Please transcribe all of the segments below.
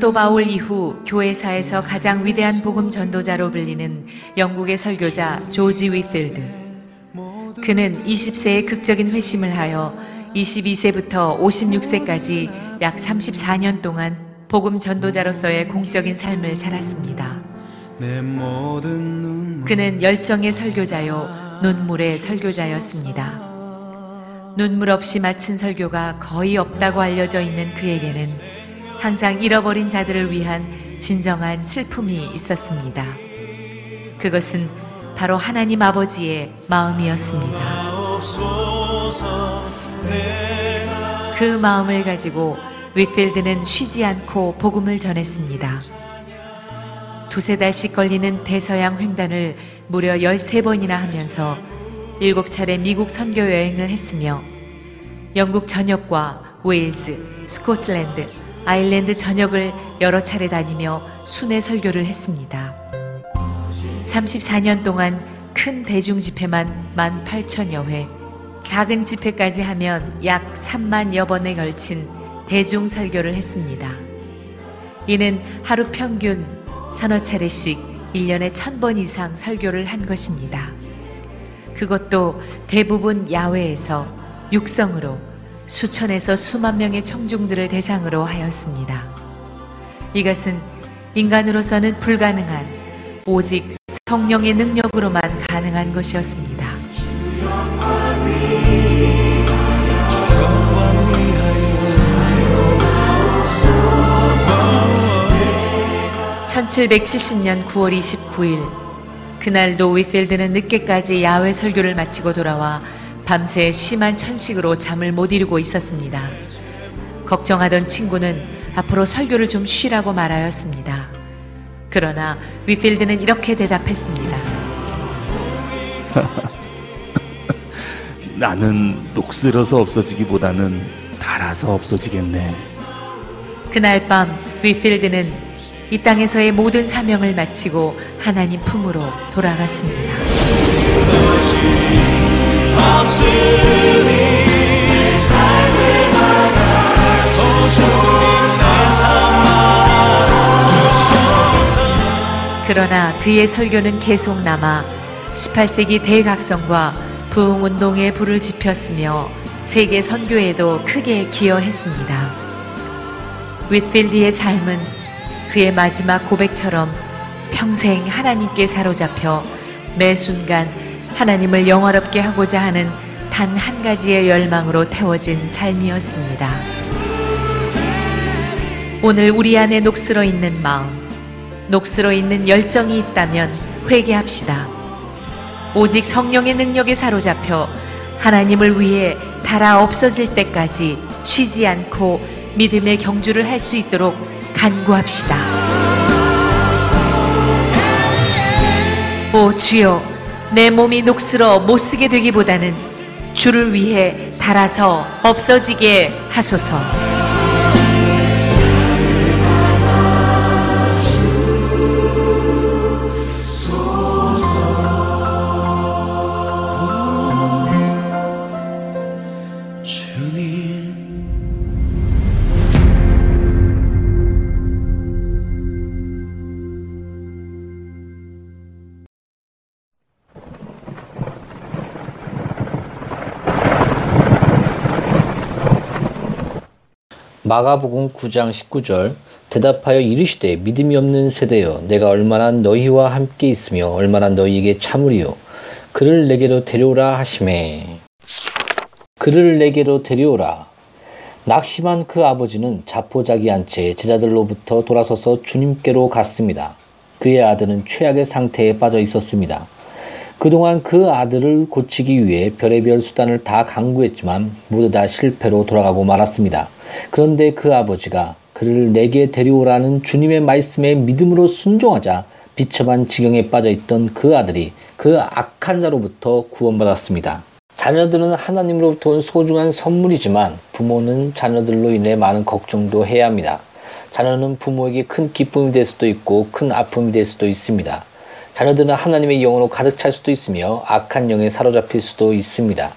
사도 바울 이후 교회사에서 가장 위대한 복음 전도자로 불리는 영국의 설교자 조지 위필드. 그는 20세의 극적인 회심을 하여 22세부터 56세까지 약 34년 동안 복음 전도자로서의 공적인 삶을 살았습니다. 그는 열정의 설교자요, 눈물의 설교자였습니다. 눈물 없이 마친 설교가 거의 없다고 알려져 있는 그에게는 항상 잃어버린 자들을 위한 진정한 슬픔이 있었습니다. 그것은 바로 하나님 아버지의 마음이었습니다. 그 마음을 가지고 위필드는 쉬지 않고 복음을 전했습니다. 두세 달씩 걸리는 대서양 횡단을 무려 13번이나 하면서 일곱 차례 미국 선교 여행을 했으며 영국 전역과 웨일즈, 스코틀랜드, 아일랜드 전역을 여러 차례 다니며 순회 설교를 했습니다. 34년 동안 큰 대중 집회만 18,000여 회, 작은 집회까지 하면 약 3만여 번에 걸친 대중 설교를 했습니다. 이는 하루 평균 서너 차례씩 1년에 1000번 이상 설교를 한 것입니다. 그것도 대부분 야외에서 육성으로 수천에서 수만 명의 청중들을 대상으로 하였습니다. 이것은 인간으로서는 불가능한 오직 성령의 능력으로만 가능한 것이었습니다. 1770년 9월 29일 그날도 위필드는 늦게까지 야외 설교를 마치고 돌아와 밤새 심한 천식으로 잠을 못 이루고 있었습니다. 걱정하던 친구는 앞으로 설교를 좀 쉬라고 말하였습니다. 그러나 위필드는 이렇게 대답했습니다. 나는 녹슬어서 없어지기보다는 달아서 없어지겠네. 그날 밤 위필드는 이 땅에서의 모든 사명을 마치고 하나님 품으로 돌아갔습니다. 그러나 그의 설교는 계속 남아 18세기 대각성과 부흥운동에 불을 지폈으며 세계 선교에도 크게 기여했습니다. 윗필드의 삶은 그의 마지막 고백처럼 평생 하나님께 사로잡혀 매 순간 하나님을 영화롭게 하고자 하는 단 한 가지의 열망으로 태워진 삶이었습니다. 오늘 우리 안에 녹슬어 있는 마음, 녹슬어 있는 열정이 있다면 회개합시다. 오직 성령의 능력에 사로잡혀 하나님을 위해 달아 없어질 때까지 쉬지 않고 믿음의 경주를 할 수 있도록 간구합시다. 오 주여, 내 몸이 녹슬어 못 쓰게 되기보다는 주를 위해 달아서 없어지게 하소서. 마가복음 9장 19절 대답하여 이르시되 믿음이 없는 세대여 내가 얼마나 너희와 함께 있으며 얼마나 너희에게 참으리요 그를 내게로 데려오라 하심에 그를 내게로 데려오라 낙심한 그 아버지는 자포자기한 채 제자들로부터 돌아서서 주님께로 갔습니다. 그의 아들은 최악의 상태에 빠져 있었습니다. 그동안 그 아들을 고치기 위해 별의별 수단을 다 강구했지만 모두 다 실패로 돌아가고 말았습니다. 그런데 그 아버지가 그를 내게 데려오라는 주님의 말씀에 믿음으로 순종하자 비참한 지경에 빠져 있던 그 아들이 그 악한 자로부터 구원받았습니다. 자녀들은 하나님으로부터 온 소중한 선물이지만 부모는 자녀들로 인해 많은 걱정도 해야 합니다. 자녀는 부모에게 큰 기쁨이 될 수도 있고 큰 아픔이 될 수도 있습니다. 자녀들은 하나님의 영으로 가득 찰 수도 있으며 악한 영에 사로잡힐 수도 있습니다.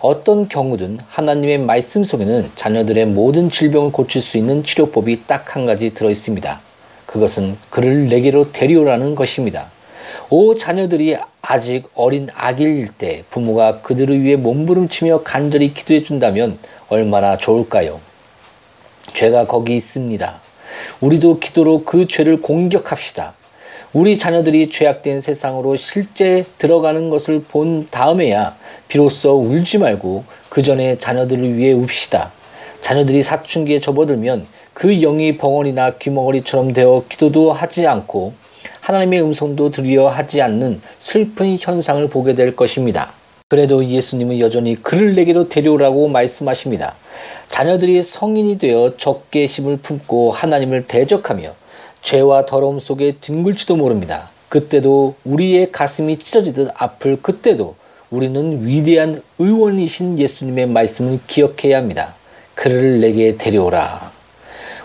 어떤 경우든 하나님의 말씀 속에는 자녀들의 모든 질병을 고칠 수 있는 치료법이 딱 한 가지 들어 있습니다. 그것은 그를 내게로 데려오라는 것입니다. 오 자녀들이 아직 어린 아기일 때 부모가 그들을 위해 몸부림치며 간절히 기도해 준다면 얼마나 좋을까요? 죄가 거기 있습니다. 우리도 기도로 그 죄를 공격합시다. 우리 자녀들이 죄악된 세상으로 실제 들어가는 것을 본 다음에야 비로소 울지 말고 그 전에 자녀들을 위해 웁시다. 자녀들이 사춘기에 접어들면 그 영이 벙어리나 귀머거리처럼 되어 기도도 하지 않고 하나님의 음성도 들으려 하지 않는 슬픈 현상을 보게 될 것입니다. 그래도 예수님은 여전히 그를 내게로 데려오라고 말씀하십니다. 자녀들이 성인이 되어 적개심을 품고 하나님을 대적하며 죄와 더러움 속에 뒹굴지도 모릅니다. 그때도 우리의 가슴이 찢어지듯 아플 그때도 우리는 위대한 의원이신 예수님의 말씀을 기억해야 합니다. 그를 내게 데려오라.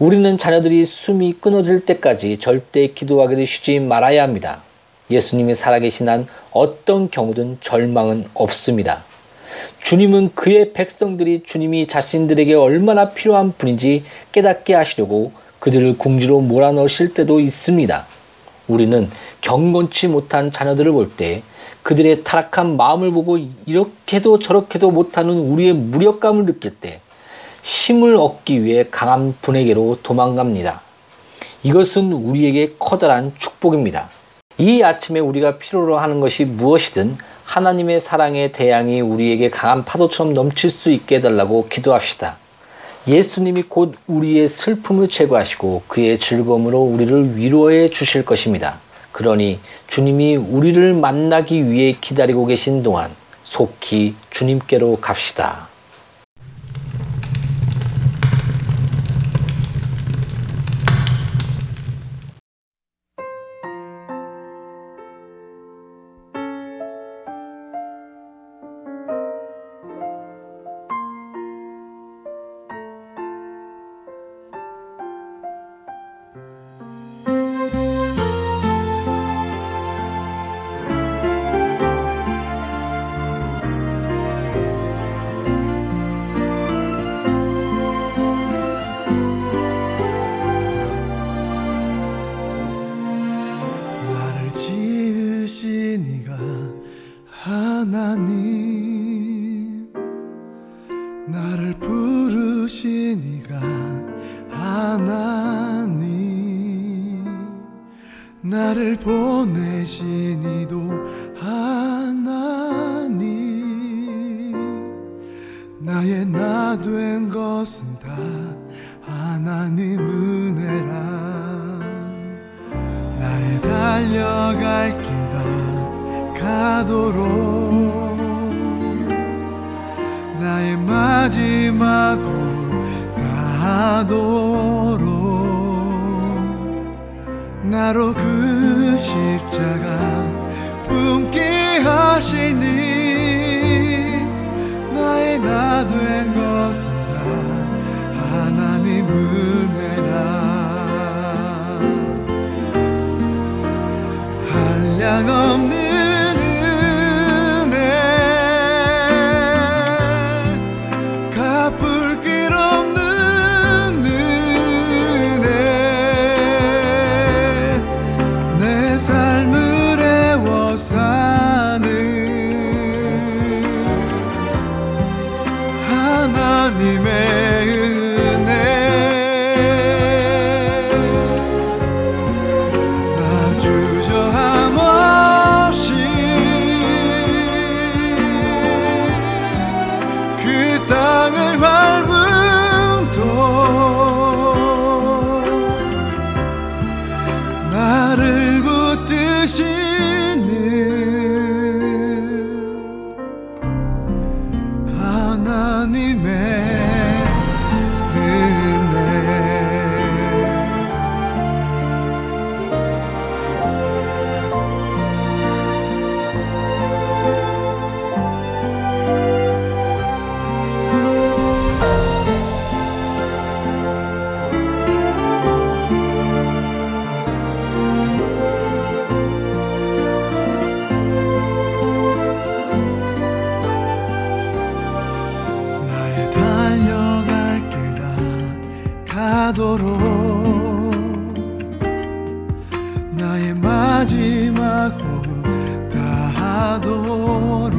우리는 자녀들이 숨이 끊어질 때까지 절대 기도하기를 쉬지 말아야 합니다. 예수님이 살아계신 한 어떤 경우든 절망은 없습니다. 주님은 그의 백성들이 주님이 자신들에게 얼마나 필요한 분인지 깨닫게 하시려고 그들을 궁지로 몰아넣으실 때도 있습니다. 우리는 경건치 못한 자녀들을 볼 때 그들의 타락한 마음을 보고 이렇게도 저렇게도 못하는 우리의 무력감을 느낄 때 힘을 얻기 위해 강한 분에게로 도망갑니다. 이것은 우리에게 커다란 축복입니다. 이 아침에 우리가 필요로 하는 것이 무엇이든 하나님의 사랑의 대양이 우리에게 강한 파도처럼 넘칠 수 있게 해달라고 기도합시다. 예수님이 곧 우리의 슬픔을 제거하시고 그의 즐거움으로 우리를 위로해 주실 것입니다. 그러니 주님이 우리를 만나기 위해 기다리고 계신 동안 속히 주님께로 갑시다. 하나님 나를 보내신 이도 하나님 나의 나 된 것은 다 하나님 은혜라. 나의 달려갈 길 다 가도록. 나의 마지막 곳 가도록 나로 그 십자가 품게 하시니 나의 나 된 것은 다 하나님 은 가도록 나의 마지막 호흡 다하도록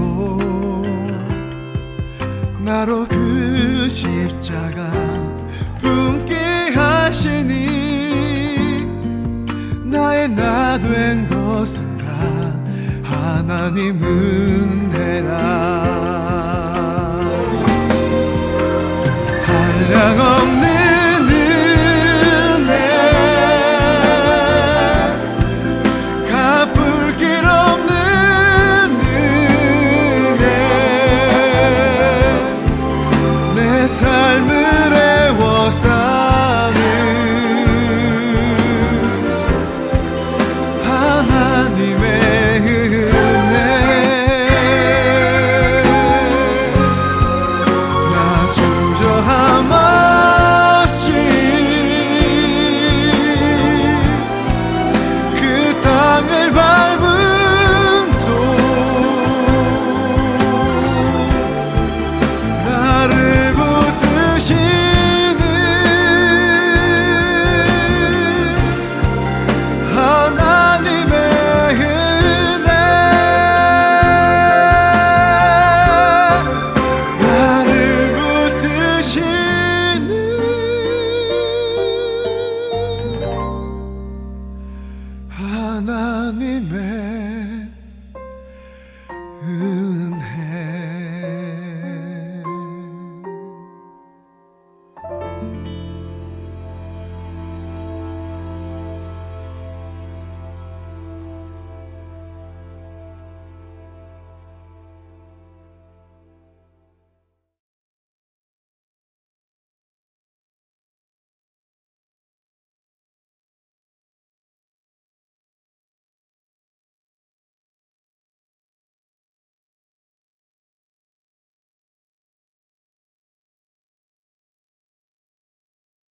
나로 그 십자가 품게 하시니 나의 나 된 것은 다 하나님 은혜라. 한량없